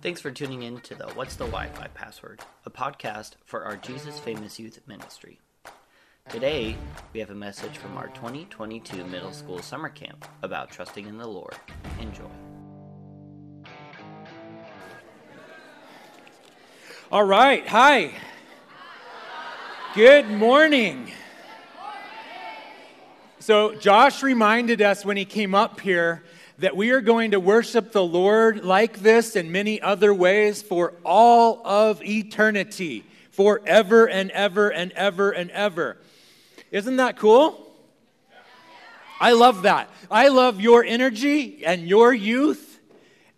Thanks for tuning in to the What's the Wi Fi Password, a podcast for our Jesus Famous Youth Ministry. Today, we have a message from our 2022 middle school summer camp about trusting in the Lord. Enjoy. All right. Hi. Good morning. So, Josh reminded us when he came up here that we are going to worship the Lord like this in many other ways for all of eternity, forever and ever and ever and ever. Isn't that cool? I love that. I love your energy and your youth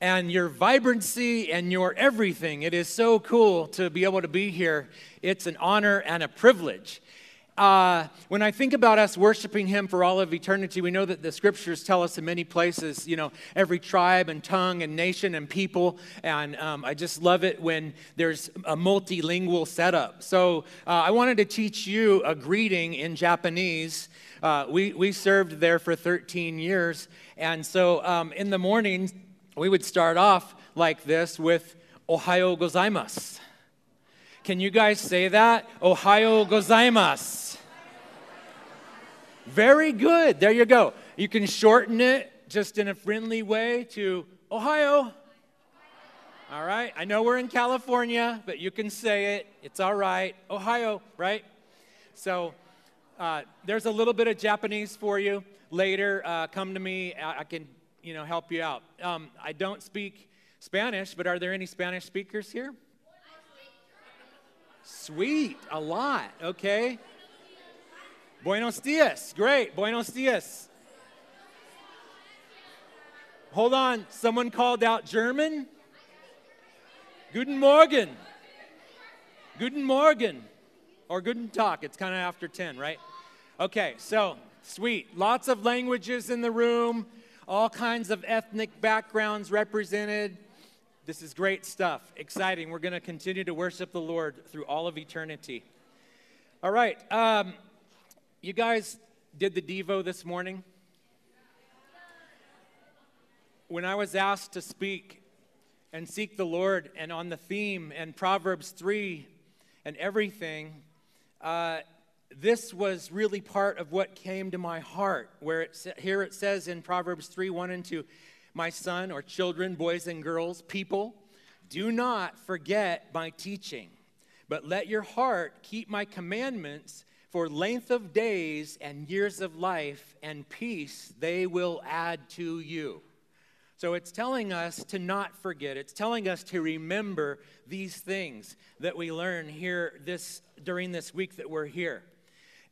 and your vibrancy and your everything. It is so cool to be able to be here. It's an honor and a privilege. Uh, when I think about us worshiping Him for all of eternity, we know that the scriptures tell us in many places, you know, every tribe and tongue and nation and people. And um, I just love it when there's a multilingual setup. So uh, I wanted to teach you a greeting in Japanese. Uh, we, we served there for 13 years. And so um, in the morning, we would start off like this with Ohayo gozaimasu. Can you guys say that? Ohayo gozaimasu. Very good. There you go. You can shorten it just in a friendly way to Ohio. All right. I know we're in California, but you can say it. It's all right. Ohio, right? So uh, there's a little bit of Japanese for you later. Uh, come to me. I, I, can, you know, help you out. Um, I don't speak Spanish, but are there any Spanish speakers here? Sweet, a lot. Okay. Buenos dias. Great. Buenos dias. Hold on. Someone called out German? Guten Morgen. Guten Morgen. Or Guten Tag. It's kind of after 10, right? Okay, so sweet. Lots of languages in the room, all kinds of ethnic backgrounds represented. This is great stuff. Exciting. We're going to continue to worship the Lord through all of eternity. All right. Um, you guys did the Devo this morning? When I was asked to speak and seek the Lord and on the theme and Proverbs 3 and everything, uh, this was really part of what came to my heart. Where it, here it says in Proverbs 3 1 and 2, My son or children, boys and girls, people, do not forget my teaching, but let your heart keep my commandments for length of days and years of life and peace they will add to you. So it's telling us to not forget. It's telling us to remember these things that we learn here this during this week that we're here.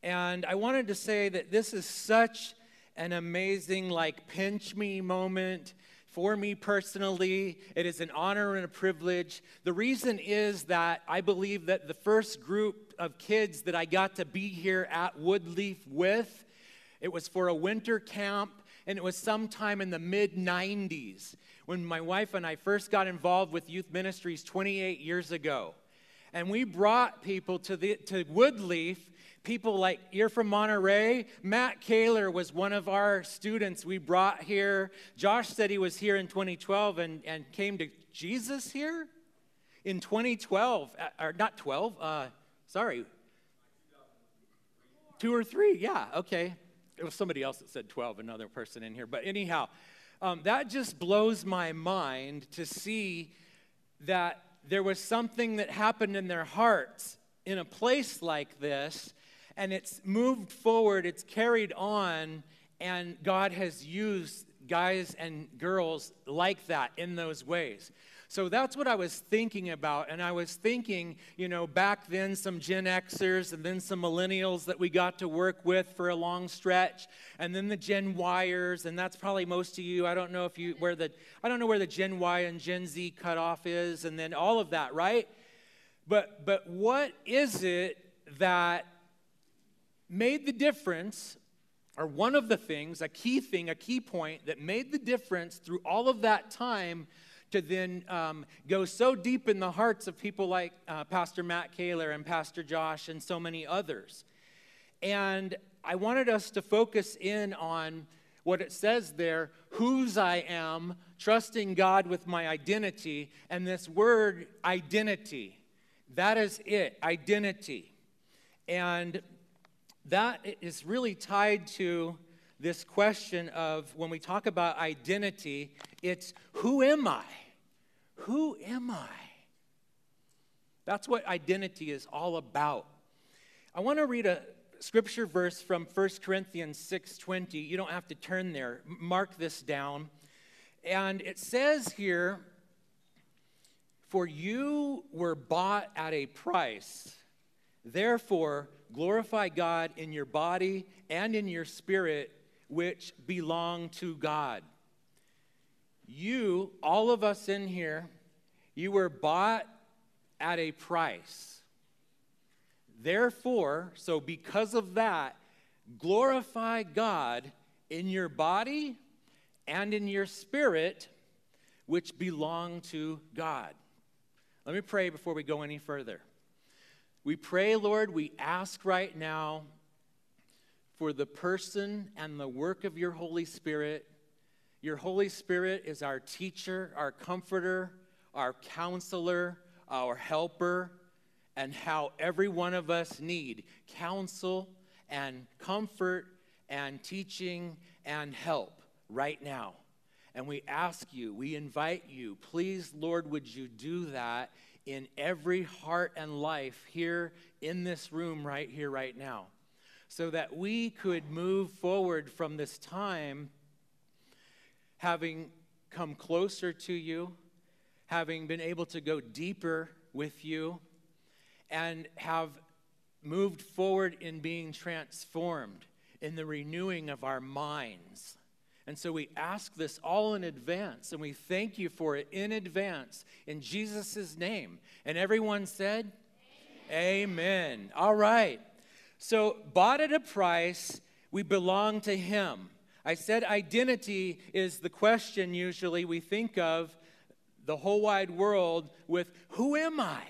And I wanted to say that this is such an amazing like pinch me moment for me personally. It is an honor and a privilege. The reason is that I believe that the first group of kids that I got to be here at Woodleaf with, it was for a winter camp, and it was sometime in the mid 90s when my wife and I first got involved with youth ministries 28 years ago. And we brought people to, the, to Woodleaf people like you're from Monterey. Matt Kaler was one of our students we brought here. Josh said he was here in 2012 and, and came to Jesus here in 2012, uh, or not 12, uh, sorry. Two or three, yeah, okay. It was somebody else that said 12, another person in here. But anyhow, um, that just blows my mind to see that there was something that happened in their hearts in a place like this and it's moved forward, it's carried on, and God has used guys and girls like that in those ways. So that's what I was thinking about. And I was thinking, you know, back then some Gen Xers and then some millennials that we got to work with for a long stretch, and then the Gen Yers, and that's probably most of you. I don't know if you where the I don't know where the Gen Y and Gen Z cutoff is, and then all of that, right? But but what is it that made the difference, or one of the things, a key thing, a key point that made the difference through all of that time to then um, go so deep in the hearts of people like uh, Pastor Matt Kaler and Pastor Josh and so many others. And I wanted us to focus in on what it says there whose I am, trusting God with my identity, and this word identity. That is it, identity. And that is really tied to this question of when we talk about identity, it's who am I? Who am I? That's what identity is all about. I want to read a scripture verse from 1 Corinthians 6:20. You don't have to turn there. Mark this down. And it says here, "For you were bought at a price. Therefore, glorify God in your body and in your spirit, which belong to God." You, all of us in here, you were bought at a price. Therefore, so because of that, glorify God in your body and in your spirit, which belong to God. Let me pray before we go any further. We pray, Lord, we ask right now for the person and the work of your Holy Spirit. Your Holy Spirit is our teacher, our comforter, our counselor, our helper, and how every one of us need counsel and comfort and teaching and help right now. And we ask you, we invite you, please, Lord, would you do that in every heart and life here in this room, right here, right now, so that we could move forward from this time having come closer to you, having been able to go deeper with you and have moved forward in being transformed in the renewing of our minds. And so we ask this all in advance, and we thank you for it in advance in Jesus' name. And everyone said, Amen. Amen. All right. So, bought at a price, we belong to Him. I said identity is the question usually we think of the whole wide world with who am I?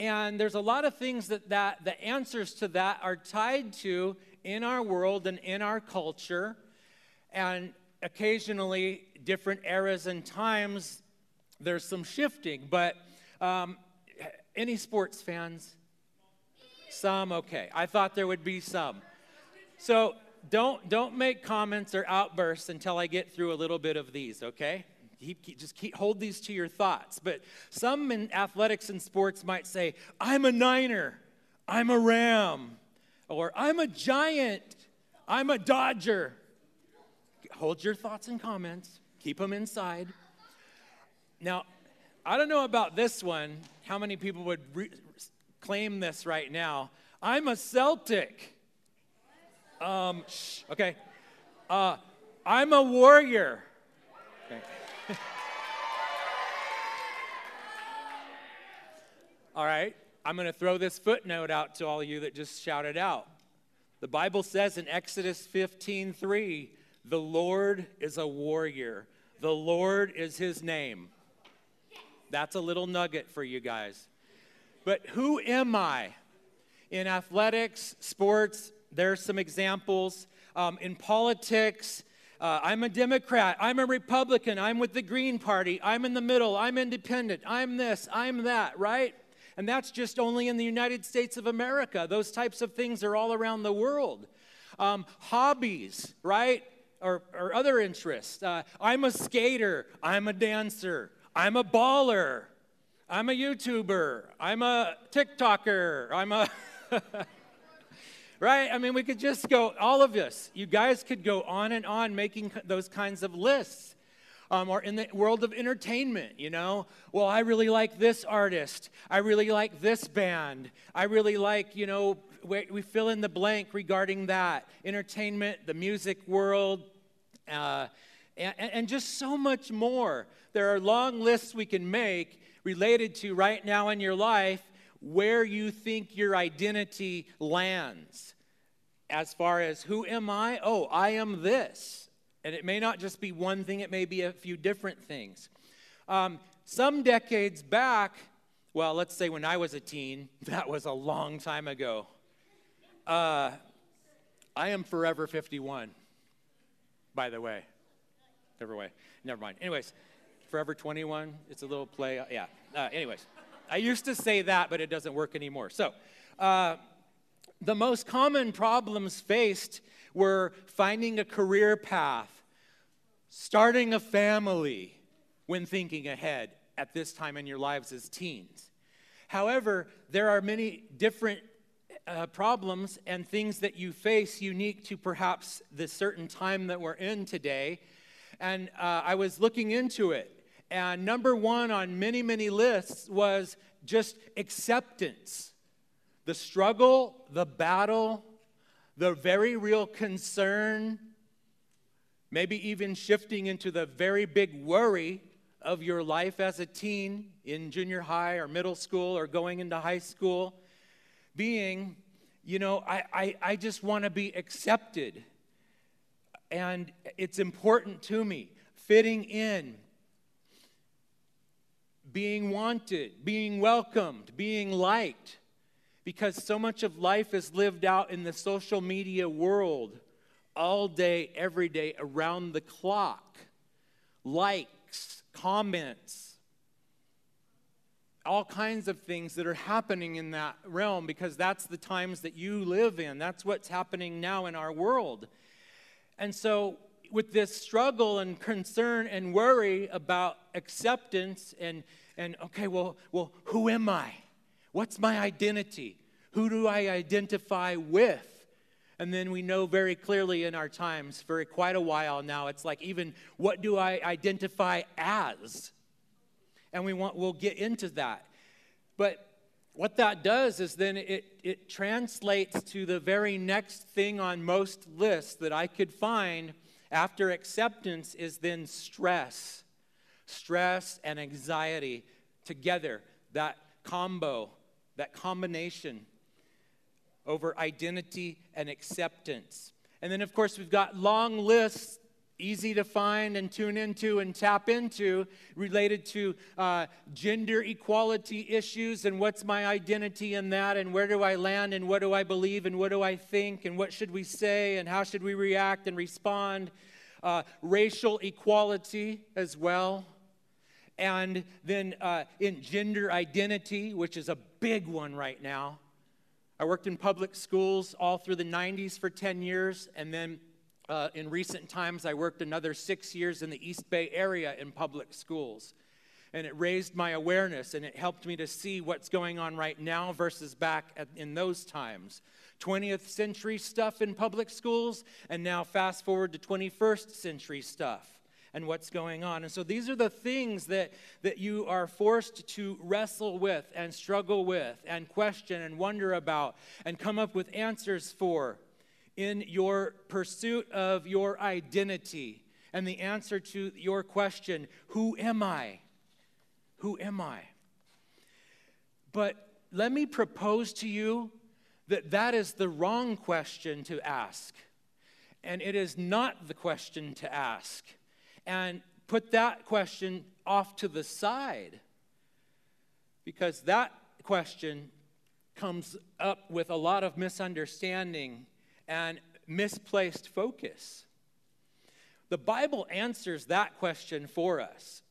And there's a lot of things that, that the answers to that are tied to in our world and in our culture. And occasionally, different eras and times, there's some shifting. But um, any sports fans? Some, okay. I thought there would be some. So don't, don't make comments or outbursts until I get through a little bit of these, okay? Keep, keep, just keep, hold these to your thoughts. But some in athletics and sports might say, I'm a Niner, I'm a Ram, or I'm a Giant, I'm a Dodger. Hold your thoughts and comments, keep them inside. Now, I don't know about this one, how many people would claim this right now. I'm a Celtic. Um, shh, okay. Uh, I'm a warrior. Okay. all right, I'm going to throw this footnote out to all you that just shouted out. The Bible says in Exodus 15:3, "The Lord is a warrior. The Lord is his name." That's a little nugget for you guys. But who am I? In athletics, sports, there's some examples. Um, in politics, uh, I'm a Democrat. I'm a Republican. I'm with the Green Party. I'm in the middle. I'm independent. I'm this. I'm that, right? And that's just only in the United States of America. Those types of things are all around the world. Um, hobbies, right? Or, or other interests. Uh, I'm a skater. I'm a dancer. I'm a baller. I'm a YouTuber. I'm a TikToker. I'm a. right? I mean, we could just go, all of us, you guys could go on and on making those kinds of lists. Um, or in the world of entertainment, you know, well, I really like this artist. I really like this band. I really like, you know, we, we fill in the blank regarding that. Entertainment, the music world, uh, and, and just so much more. There are long lists we can make related to right now in your life where you think your identity lands. As far as who am I? Oh, I am this. And it may not just be one thing, it may be a few different things. Um, some decades back, well, let's say when I was a teen, that was a long time ago. Uh, I am forever 51. by the way. Never way. Never mind. Anyways, Forever 21, it's a little play. Uh, yeah. Uh, anyways, I used to say that, but it doesn't work anymore. So, uh, the most common problems faced were finding a career path, starting a family when thinking ahead at this time in your lives as teens. However, there are many different uh, problems and things that you face unique to perhaps the certain time that we're in today. And uh, I was looking into it. And number one on many, many lists was just acceptance the struggle, the battle, the very real concern, maybe even shifting into the very big worry of your life as a teen in junior high or middle school or going into high school, being, you know, I, I, I just want to be accepted. And it's important to me. Fitting in, being wanted, being welcomed, being liked because so much of life is lived out in the social media world all day, every day, around the clock. Likes, comments, all kinds of things that are happening in that realm because that's the times that you live in. That's what's happening now in our world. And so, with this struggle and concern and worry about acceptance and, and okay, well, well, who am I? What's my identity? Who do I identify with? And then we know very clearly in our times, for quite a while now, it's like even what do I identify as? And we want, we'll get into that. But what that does is then it, it translates to the very next thing on most lists that I could find after acceptance is then stress. Stress and anxiety together, that combo, that combination over identity and acceptance. And then, of course, we've got long lists, easy to find and tune into and tap into, related to uh, gender equality issues and what's my identity in that, and where do I land, and what do I believe, and what do I think, and what should we say, and how should we react and respond. Uh, racial equality as well. And then uh, in gender identity, which is a big one right now. I worked in public schools all through the 90s for 10 years, and then uh, in recent times, I worked another six years in the East Bay area in public schools. And it raised my awareness and it helped me to see what's going on right now versus back at, in those times. 20th century stuff in public schools, and now fast forward to 21st century stuff and what's going on. And so these are the things that, that you are forced to wrestle with and struggle with and question and wonder about and come up with answers for in your pursuit of your identity and the answer to your question Who am I? Who am I? But let me propose to you that that is the wrong question to ask. And it is not the question to ask and put that question off to the side because that question comes up with a lot of misunderstanding and misplaced focus. The Bible answers that question for us.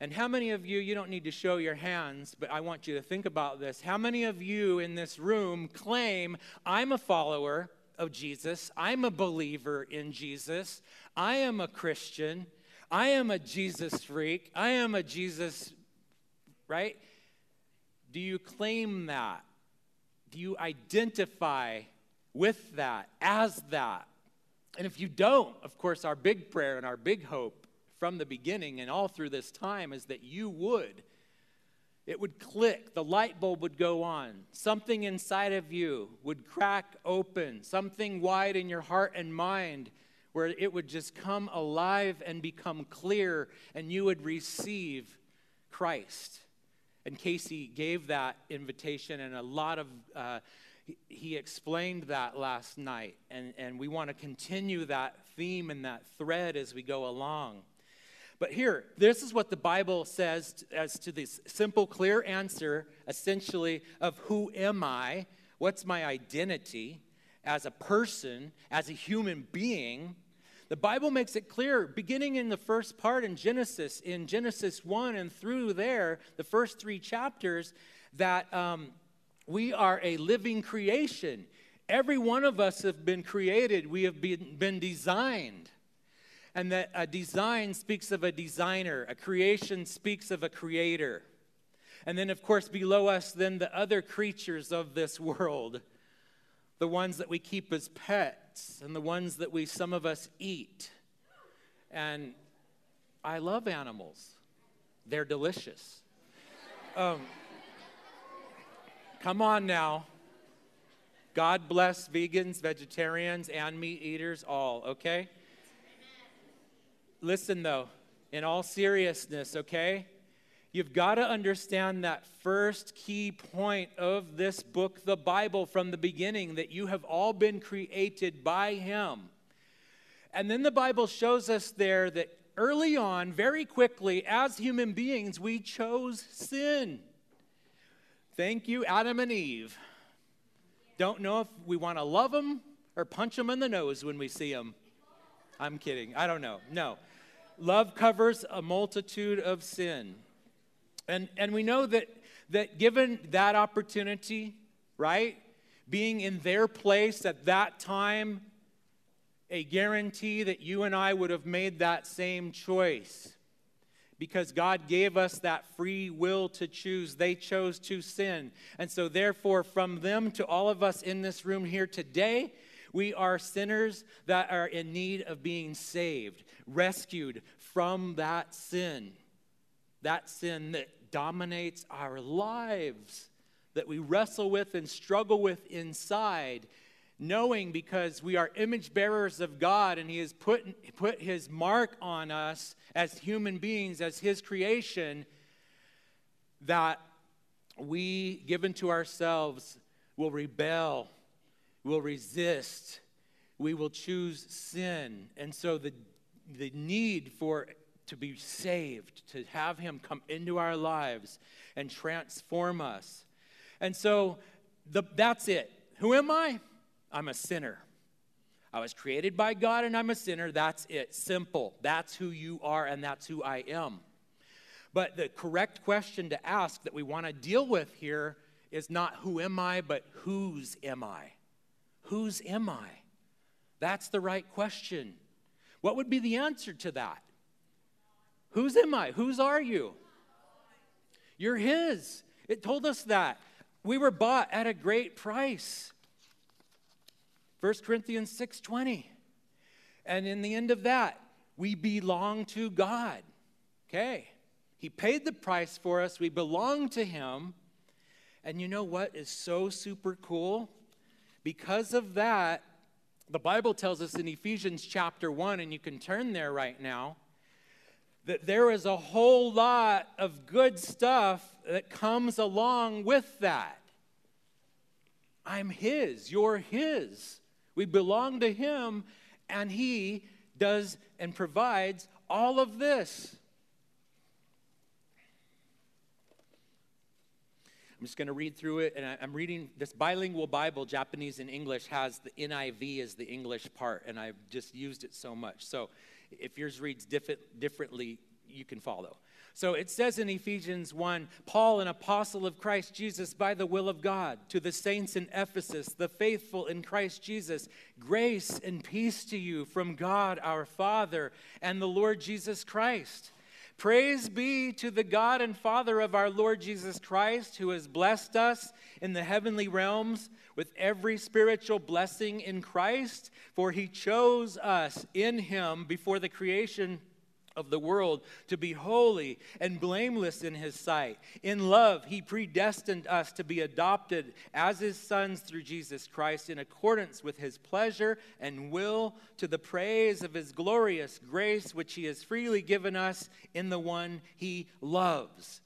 And how many of you, you don't need to show your hands, but I want you to think about this. How many of you in this room claim, I'm a follower of Jesus, I'm a believer in Jesus, I am a Christian. I am a Jesus freak. I am a Jesus, right? Do you claim that? Do you identify with that, as that? And if you don't, of course, our big prayer and our big hope from the beginning and all through this time is that you would. It would click, the light bulb would go on, something inside of you would crack open, something wide in your heart and mind where it would just come alive and become clear, and you would receive Christ. And Casey gave that invitation, and a lot of, uh, he explained that last night. And, and we want to continue that theme and that thread as we go along. But here, this is what the Bible says as to this simple, clear answer, essentially, of who am I? What's my identity as a person, as a human being? the Bible makes it clear, beginning in the first part in Genesis, in Genesis 1 and through there, the first three chapters, that um, we are a living creation. Every one of us have been created, we have been, been designed. And that a design speaks of a designer, a creation speaks of a creator. And then, of course, below us, then the other creatures of this world, the ones that we keep as pets, and the ones that we, some of us, eat. And I love animals, they're delicious. Um, come on now. God bless vegans, vegetarians, and meat eaters, all, okay? Listen, though, in all seriousness, okay? You've got to understand that first key point of this book, the Bible, from the beginning, that you have all been created by Him. And then the Bible shows us there that early on, very quickly, as human beings, we chose sin. Thank you, Adam and Eve don't know if we want to love them or punch them in the nose when we see them. I'm kidding. I don't know. No. Love covers a multitude of sin. And, and we know that, that given that opportunity, right, being in their place at that time, a guarantee that you and I would have made that same choice because God gave us that free will to choose. They chose to sin. And so, therefore, from them to all of us in this room here today, we are sinners that are in need of being saved, rescued from that sin, that sin that dominates our lives, that we wrestle with and struggle with inside knowing because we are image bearers of God and He has put, put His mark on us as human beings, as His creation, that we, given to ourselves, will rebel, will resist, we will choose sin. And so the, the need for to be saved, to have Him come into our lives and transform us. And so the, that's it. Who am I? I'm a sinner. I was created by God and I'm a sinner. That's it. Simple. That's who you are and that's who I am. But the correct question to ask that we want to deal with here is not who am I, but whose am I? Whose am I? That's the right question. What would be the answer to that? Whose am I? Whose are you? You're His. It told us that. We were bought at a great price. 1 Corinthians 6:20. And in the end of that, we belong to God. Okay. He paid the price for us. We belong to him. And you know what is so super cool? Because of that, the Bible tells us in Ephesians chapter 1 and you can turn there right now that there is a whole lot of good stuff that comes along with that. I'm his, you're his. We belong to Him, and He does and provides all of this. I'm just going to read through it, and I'm reading this bilingual Bible, Japanese and English, has the NIV as the English part, and I've just used it so much. So if yours reads different, differently, you can follow. So it says in Ephesians 1 Paul, an apostle of Christ Jesus by the will of God, to the saints in Ephesus, the faithful in Christ Jesus, grace and peace to you from God our Father and the Lord Jesus Christ. Praise be to the God and Father of our Lord Jesus Christ, who has blessed us in the heavenly realms with every spiritual blessing in Christ, for he chose us in him before the creation of the world to be holy and blameless in his sight. In love, he predestined us to be adopted as his sons through Jesus Christ in accordance with his pleasure and will to the praise of his glorious grace, which he has freely given us in the one he loves.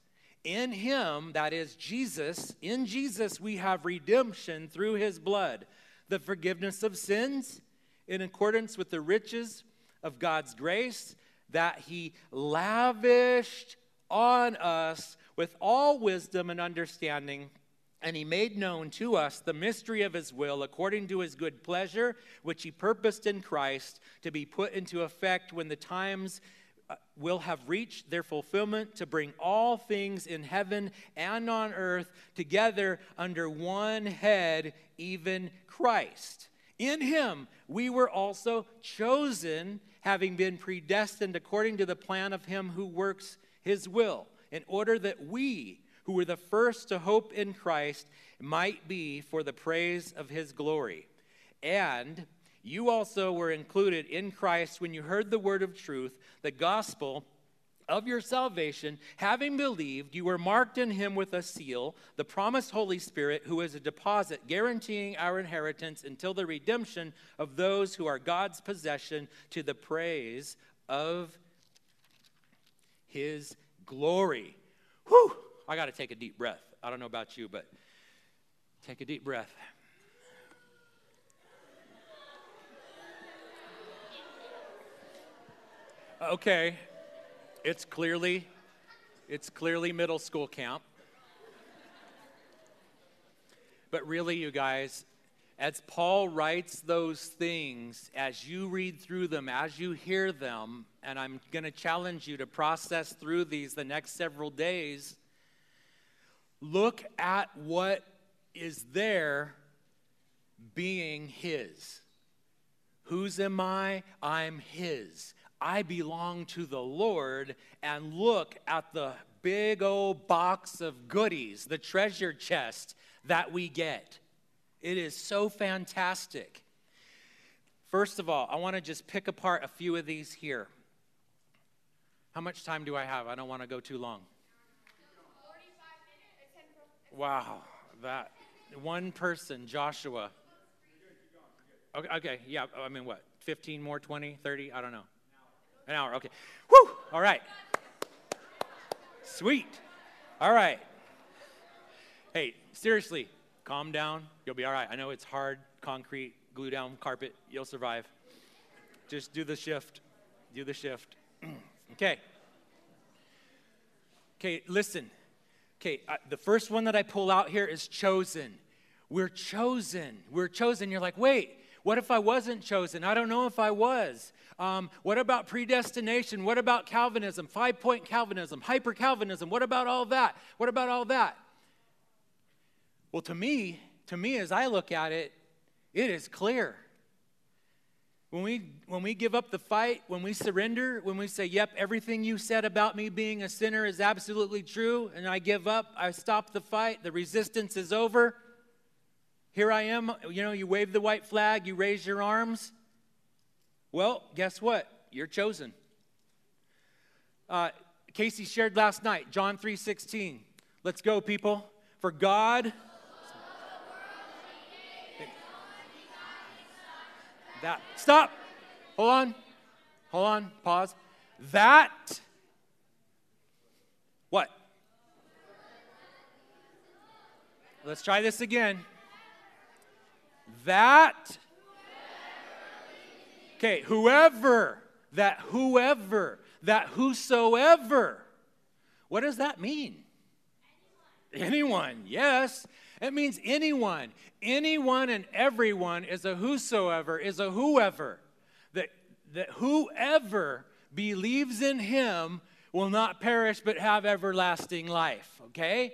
In him, that is Jesus, in Jesus, we have redemption through his blood, the forgiveness of sins in accordance with the riches of God's grace that he lavished on us with all wisdom and understanding And he made known to us the mystery of his will according to his good pleasure, which he purposed in Christ to be put into effect when the times uh, will have reached their fulfillment to bring all things in heaven and on earth together under one head, even Christ. In him we were also chosen, having been predestined according to the plan of him who works his will, in order that we, who were the first to hope in Christ, might be for the praise of his glory. And you also were included in Christ when you heard the word of truth, the gospel of your salvation, having believed, you were marked in him with a seal, the promised Holy Spirit, who is a deposit guaranteeing our inheritance until the redemption of those who are God's possession to the praise of his glory. Whew! I got to take a deep breath. I don't know about you, but take a deep breath. Okay, it's clearly it's clearly middle school camp. But really, you guys, as Paul writes those things, as you read through them, as you hear them, and I'm going to challenge you to process through these the next several days, look at what is there being His. Whose am I? I'm His. I belong to the Lord, and look at the big old box of goodies, the treasure chest that we get. It is so fantastic. First of all, I want to just pick apart a few of these here. How much time do I have? I don't want to go too long. Wow, that one person, Joshua. Okay, okay, yeah, I mean, what, 15 more, 20, 30? I don't know. An hour, okay. Whew, all right. Sweet. All right. Hey, seriously, calm down. You'll be all right. I know it's hard, concrete, glue down carpet. You'll survive. Just do the shift. Do the shift. okay. Okay, listen. Okay, uh, the first one that I pull out here is chosen. We're chosen. We're chosen. You're like, wait, what if I wasn't chosen? I don't know if I was. Um, what about predestination? What about Calvinism? Five point Calvinism, hyper Calvinism? What about all that? What about all that? Well, to me, to me, as I look at it, it is clear. When we, when we give up the fight, when we surrender, when we say, Yep, everything you said about me being a sinner is absolutely true, and I give up, I stop the fight, the resistance is over. Here I am, you know, you wave the white flag, you raise your arms. Well, guess what? You're chosen. Uh, Casey shared last night, John 3:16. Let's go, people. For God that stop. Hold on. Hold on. Pause. That what? Let's try this again. That Okay, whoever, that whoever, that whosoever. What does that mean? Anyone, yes. It means anyone. Anyone and everyone is a whosoever, is a whoever. That, that whoever believes in him will not perish but have everlasting life, okay?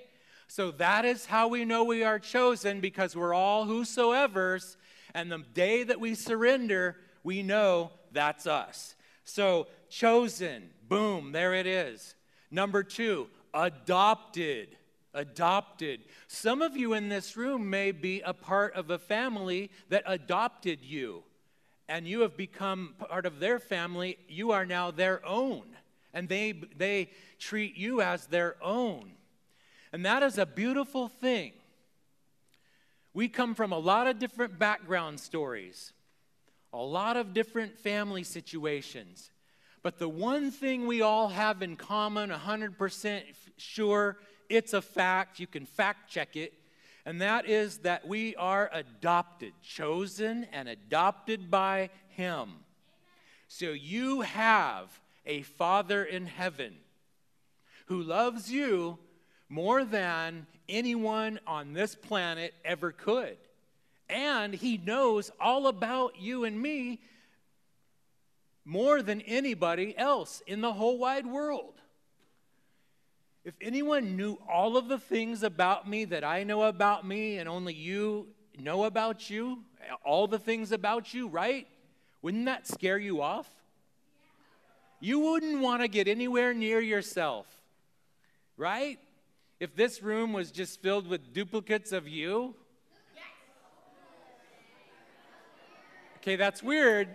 So that is how we know we are chosen because we're all whosoever's. And the day that we surrender, we know that's us. So, chosen, boom, there it is. Number two, adopted. Adopted. Some of you in this room may be a part of a family that adopted you, and you have become part of their family. You are now their own, and they, they treat you as their own. And that is a beautiful thing. We come from a lot of different background stories a lot of different family situations. But the one thing we all have in common, 100% sure, it's a fact, you can fact check it, and that is that we are adopted, chosen and adopted by Him. So you have a Father in heaven who loves you more than anyone on this planet ever could. And He knows all about you and me more than anybody else in the whole wide world. If anyone knew all of the things about me that I know about me and only you know about you, all the things about you, right? Wouldn't that scare you off? You wouldn't want to get anywhere near yourself, right? If this room was just filled with duplicates of you. Okay, that's weird.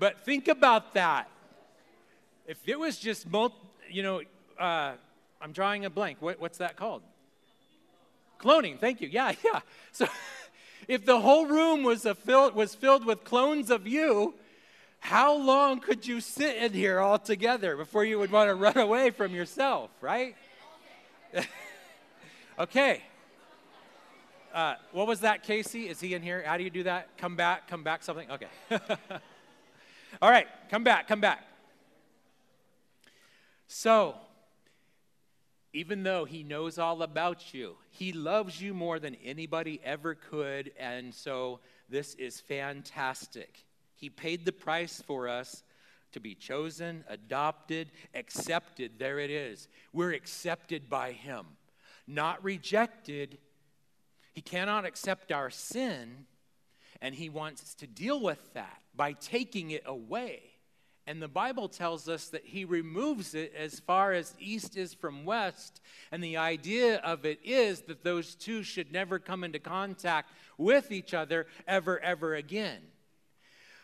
but think about that. If it was just, you know, uh, I'm drawing a blank. What, what's that called? Cloning. Thank you. Yeah, yeah. So if the whole room was, a fill, was filled with clones of you, how long could you sit in here all together before you would want to run away from yourself, right? okay. Uh, what was that, Casey? Is he in here? How do you do that? Come back, come back, something? Okay. all right, come back, come back. So, even though he knows all about you, he loves you more than anybody ever could, and so this is fantastic. He paid the price for us to be chosen, adopted, accepted. There it is. We're accepted by Him, not rejected. He cannot accept our sin, and He wants to deal with that by taking it away. And the Bible tells us that he removes it as far as east is from west. And the idea of it is that those two should never come into contact with each other ever, ever again.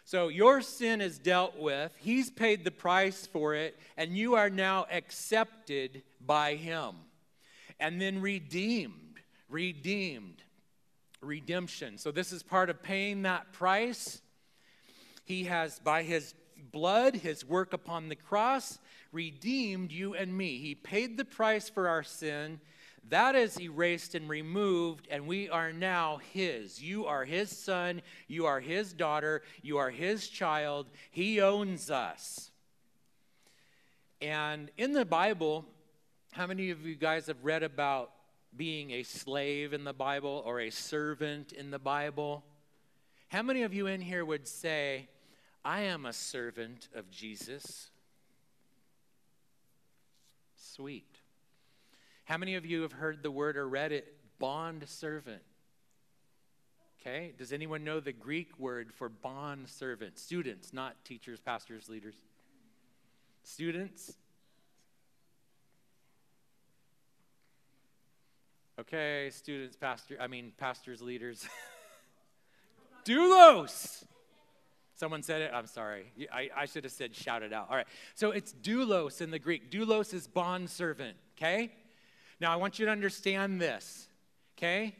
So your sin is dealt with, He's paid the price for it, and you are now accepted by Him. And then redeemed, redeemed, redemption. So this is part of paying that price. He has, by His blood, His work upon the cross, redeemed you and me. He paid the price for our sin that is erased and removed, and we are now His. You are His son, you are His daughter, you are His child. He owns us. And in the Bible, how many of you guys have read about being a slave in the Bible or a servant in the Bible? How many of you in here would say, I am a servant of Jesus? Sweet. How many of you have heard the word or read it? Bond servant. Okay, does anyone know the Greek word for bond servant? Students, not teachers, pastors, leaders. Students? Okay, students, pastor, I mean pastors, leaders. Doulos. Someone said it. I'm sorry. I, I should have said shout it out. All right. So it's doulos in the Greek. Doulos is bond servant. Okay. Now, I want you to understand this, okay?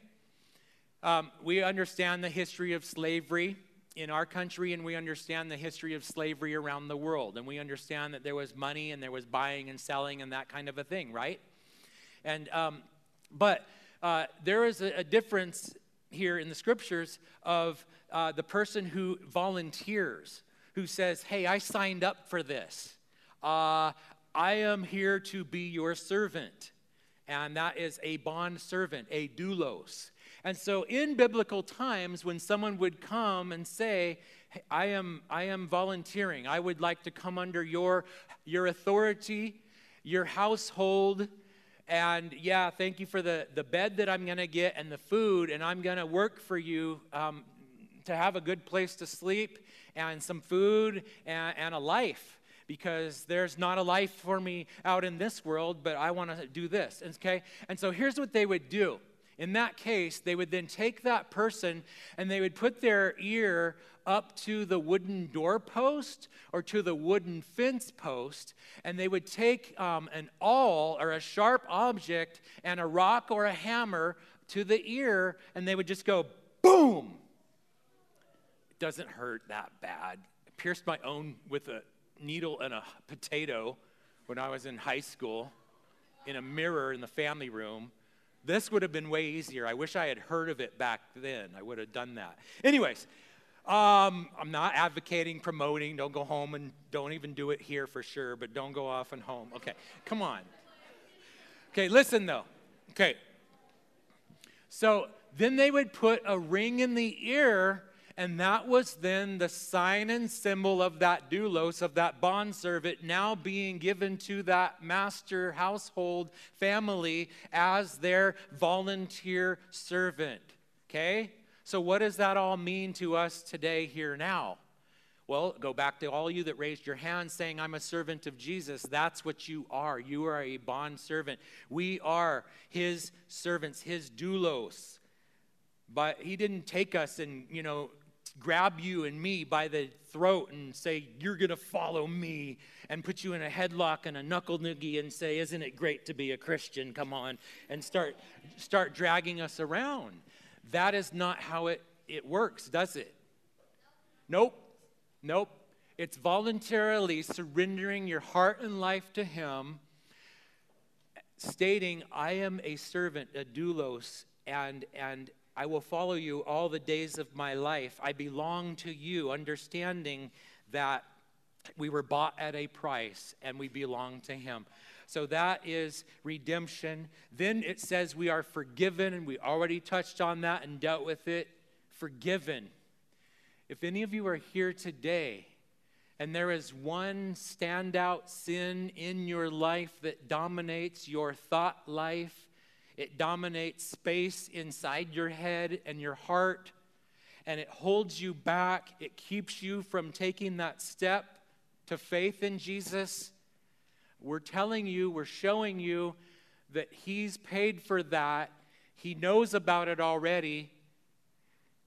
Um, we understand the history of slavery in our country, and we understand the history of slavery around the world. And we understand that there was money and there was buying and selling and that kind of a thing, right? And, um, but uh, there is a, a, difference here in the scriptures of uh, the person who volunteers, who says, Hey, I signed up for this. Uh, I am here to be your servant and that is a bond servant, a doulos. And so in biblical times, when someone would come and say, hey, I am, I am volunteering, I would like to come under your, your authority, your household, and yeah, thank you for the, the bed that I'm going to get and the food, and I'm going to work for you um, to have a good place to sleep and some food and, and a life because there's not a life for me out in this world, but I want to do this. Okay? And so here's what they would do. In that case, they would then take that person and they would put their ear up to the wooden doorpost or to the wooden fence post, and they would take um, an awl or a sharp object and a rock or a hammer to the ear, and they would just go boom. It doesn't hurt that bad. I pierced my own with a needle and a potato when I was in high school in a mirror in the family room. This would have been way easier. I wish I had heard of it back then. I would have done that. Anyways, Um, I'm not advocating, promoting. Don't go home and don't even do it here for sure, but don't go off and home. Okay, come on. Okay, listen though. Okay. So then they would put a ring in the ear, and that was then the sign and symbol of that doulos, of that bondservant, now being given to that master household family as their volunteer servant. Okay? So, what does that all mean to us today, here, now? Well, go back to all you that raised your hand saying, I'm a servant of Jesus. That's what you are. You are a bond servant. We are his servants, his doulos. But he didn't take us and, you know, grab you and me by the throat and say, You're going to follow me, and put you in a headlock and a knuckle noogie and say, Isn't it great to be a Christian? Come on, and start, start dragging us around. That is not how it, it works, does it? Nope. Nope. It's voluntarily surrendering your heart and life to Him, stating, I am a servant, a doulos, and, and I will follow you all the days of my life. I belong to you, understanding that we were bought at a price and we belong to Him. So that is redemption. Then it says we are forgiven, and we already touched on that and dealt with it. Forgiven. If any of you are here today and there is one standout sin in your life that dominates your thought life, it dominates space inside your head and your heart, and it holds you back, it keeps you from taking that step to faith in Jesus we're telling you, we're showing you that He's paid for that. He knows about it already.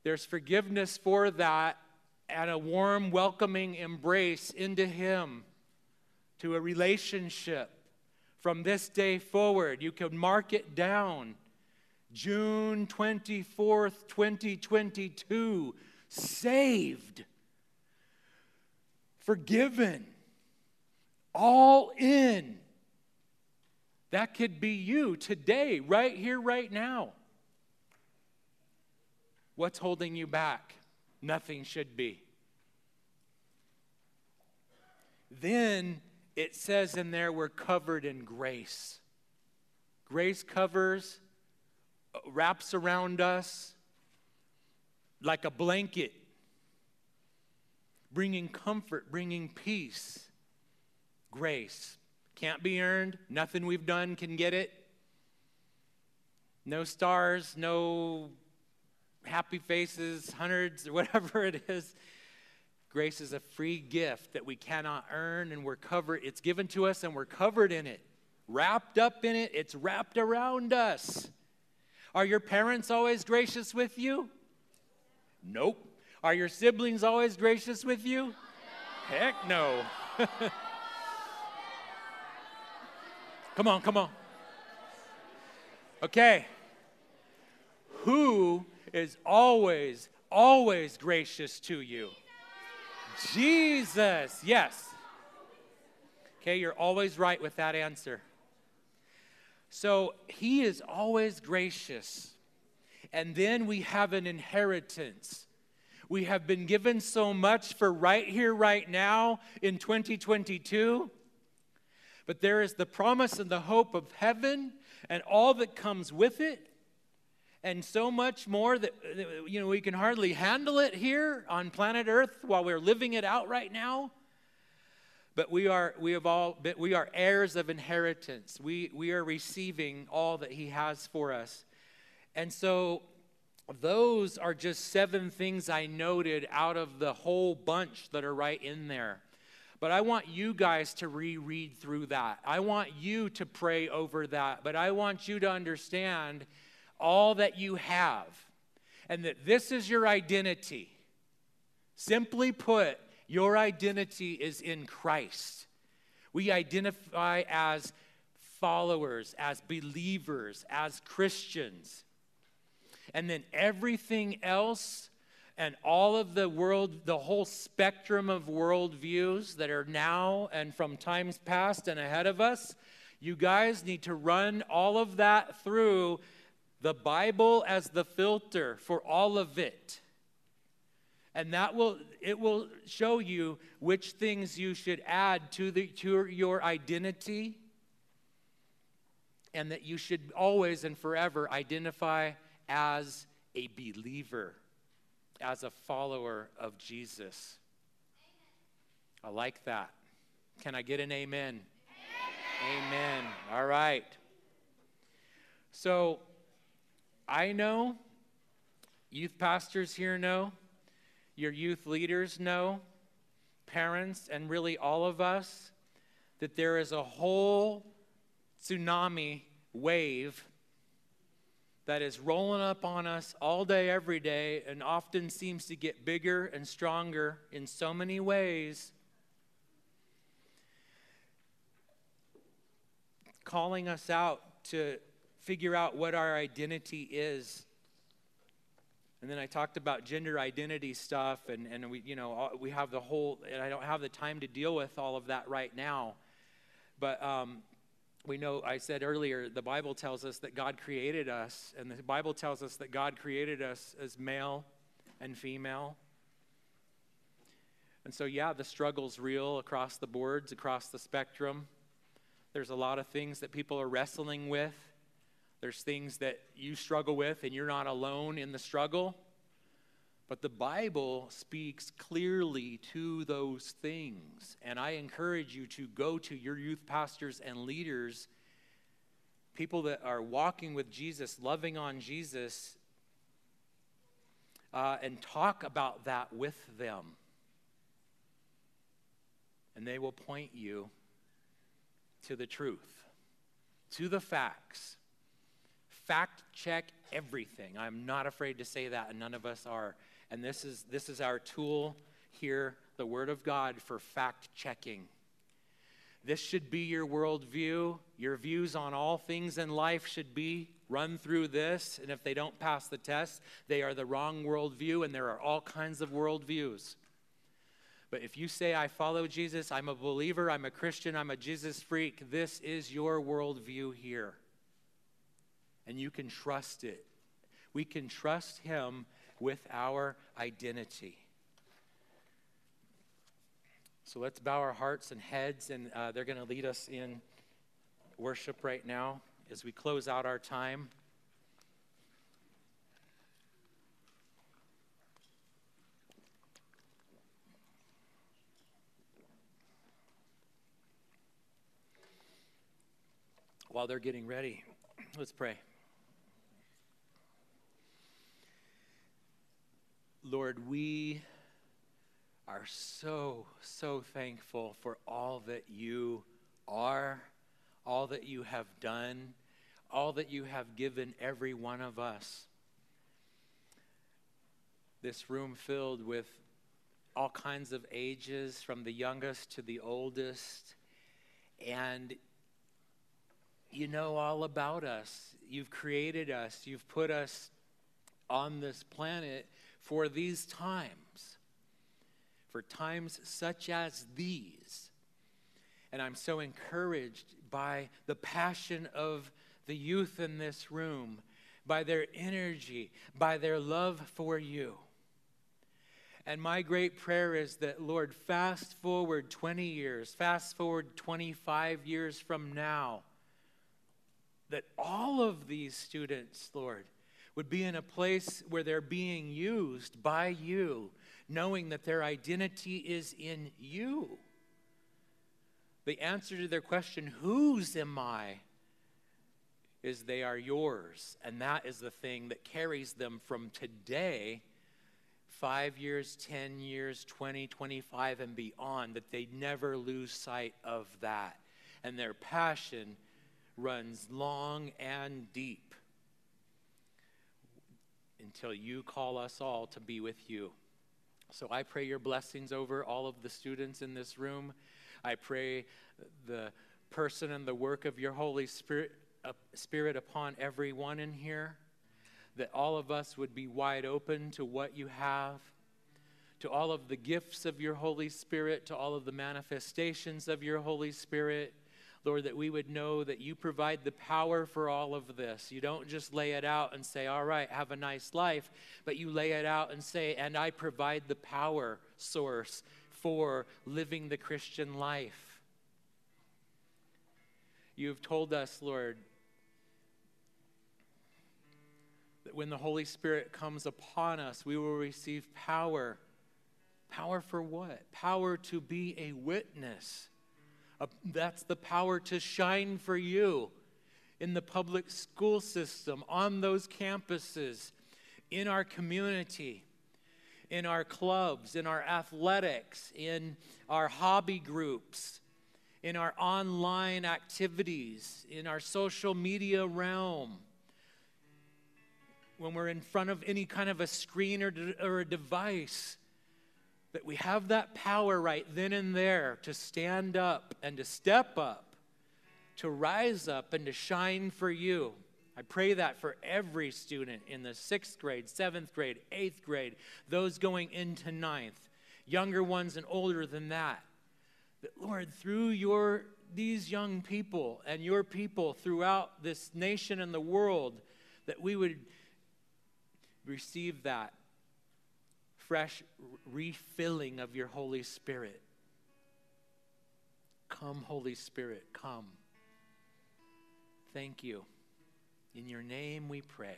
There's forgiveness for that and a warm, welcoming embrace into Him to a relationship. From this day forward, you can mark it down. June 24th, 2022, saved, forgiven all in. That could be you today, right here, right now. What's holding you back? Nothing should be. Then it says in there, we're covered in grace. Grace covers, uh, wraps around us like a blanket, bringing comfort, bringing peace grace. Can't be earned. Nothing we've done can get it. No stars, no happy faces, hundreds, or whatever it is. Grace is a free gift that we cannot earn, and we're covered. It's given to us, and we're covered in it, wrapped up in it. It's wrapped around us. Are your parents always gracious with you? Nope. Are your siblings always gracious with you? Heck no. Come on, come on. Okay. Who is always, always gracious to you? Jesus. Yes. Okay, you're always right with that answer. So he is always gracious. And then we have an inheritance. We have been given so much for right here, right now in 2022 but there is the promise and the hope of heaven and all that comes with it and so much more that you know we can hardly handle it here on planet earth while we're living it out right now but we are we have all—but we are heirs of inheritance we we are receiving all that he has for us and so those are just seven things i noted out of the whole bunch that are right in there but I want you guys to reread through that. I want you to pray over that. But I want you to understand all that you have and that this is your identity. Simply put, your identity is in Christ. We identify as followers, as believers, as Christians. And then everything else and all of the world, the whole spectrum of worldviews that are now and from times past and ahead of us, you guys need to run all of that through the Bible as the filter for all of it. And that will it will show you which things you should add to the to your identity and that you should always and forever identify as a believer, as a follower of Jesus. I like that. Can I get an amen? Amen. amen. All right. So I know, youth pastors here know, your youth leaders know, parents, and really all of us, that there is a whole tsunami wave that is rolling up on us all day, every day, and often seems to get bigger and stronger in so many ways. Calling us out to figure out what our identity is. And then I talked about gender identity stuff, and, and we, you know, we have the whole, and I don't have the time to deal with all of that right now. But um, we know, I said earlier, the Bible tells us that God created us, and the Bible tells us that God created us as male and female. And so, yeah, the struggle's real across the boards, across the spectrum. There's a lot of things that people are wrestling with. There's things that you struggle with, and you're not alone in the struggle. But the Bible speaks clearly to those things. And I encourage you to go to your youth pastors and leaders, people that are walking with Jesus, loving on Jesus, uh, and talk about that with them. And they will point you to the truth, to the facts. Fact check everything. I'm not afraid to say that, and none of us are. And this is, this is our tool here, the Word of God, for fact checking. This should be your worldview. Your views on all things in life should be run through this. And if they don't pass the test, they are the wrong worldview, and there are all kinds of worldviews. But if you say, I follow Jesus, I'm a believer, I'm a Christian, I'm a Jesus freak, this is your worldview here. And you can trust it. We can trust Him with our identity. So let's bow our hearts and heads, and uh, they're going to lead us in worship right now as we close out our time. While they're getting ready, let's pray. Lord, we are so, so thankful for all that you are, all that you have done, all that you have given every one of us. This room filled with all kinds of ages, from the youngest to the oldest. And you know all about us. You've created us, you've put us on this planet for these times, for times such as these. And I'm so encouraged by the passion of the youth in this room, by their energy, by their love for you. And my great prayer is that, Lord, fast forward 20 years, fast forward 25 years from now, that all of these students, Lord, would be in a place where they're being used by you, knowing that their identity is in you. The answer to their question, Whose am I? is they are yours. And that is the thing that carries them from today, five years, 10 years, 20, 25, and beyond, that they never lose sight of that. And their passion runs long and deep until you call us all to be with you. So I pray your blessings over all of the students in this room. I pray the person and the work of your Holy Spirit, uh, Spirit upon everyone in here, that all of us would be wide open to what you have, to all of the gifts of your Holy Spirit, to all of the manifestations of your Holy Spirit. Lord, that we would know that you provide the power for all of this. You don't just lay it out and say, all right, have a nice life, but you lay it out and say, and I provide the power source for living the Christian life. You have told us, Lord, that when the Holy Spirit comes upon us, we will receive power. Power for what? Power to be a witness that's the power to shine for you in the public school system, on those campuses, in our community, in our clubs, in our athletics, in our hobby groups, in our online activities, in our social media realm. When we're in front of any kind of a screen or, or a device, that we have that power right then and there to stand up and to step up, to rise up and to shine for you. I pray that for every student in the sixth grade, seventh grade, eighth grade, those going into ninth, younger ones and older than that. That, Lord, through your these young people and your people throughout this nation and the world, that we would receive that fresh refilling of your Holy Spirit. Come, Holy Spirit, come. Thank you. In your name we pray.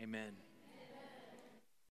Amen.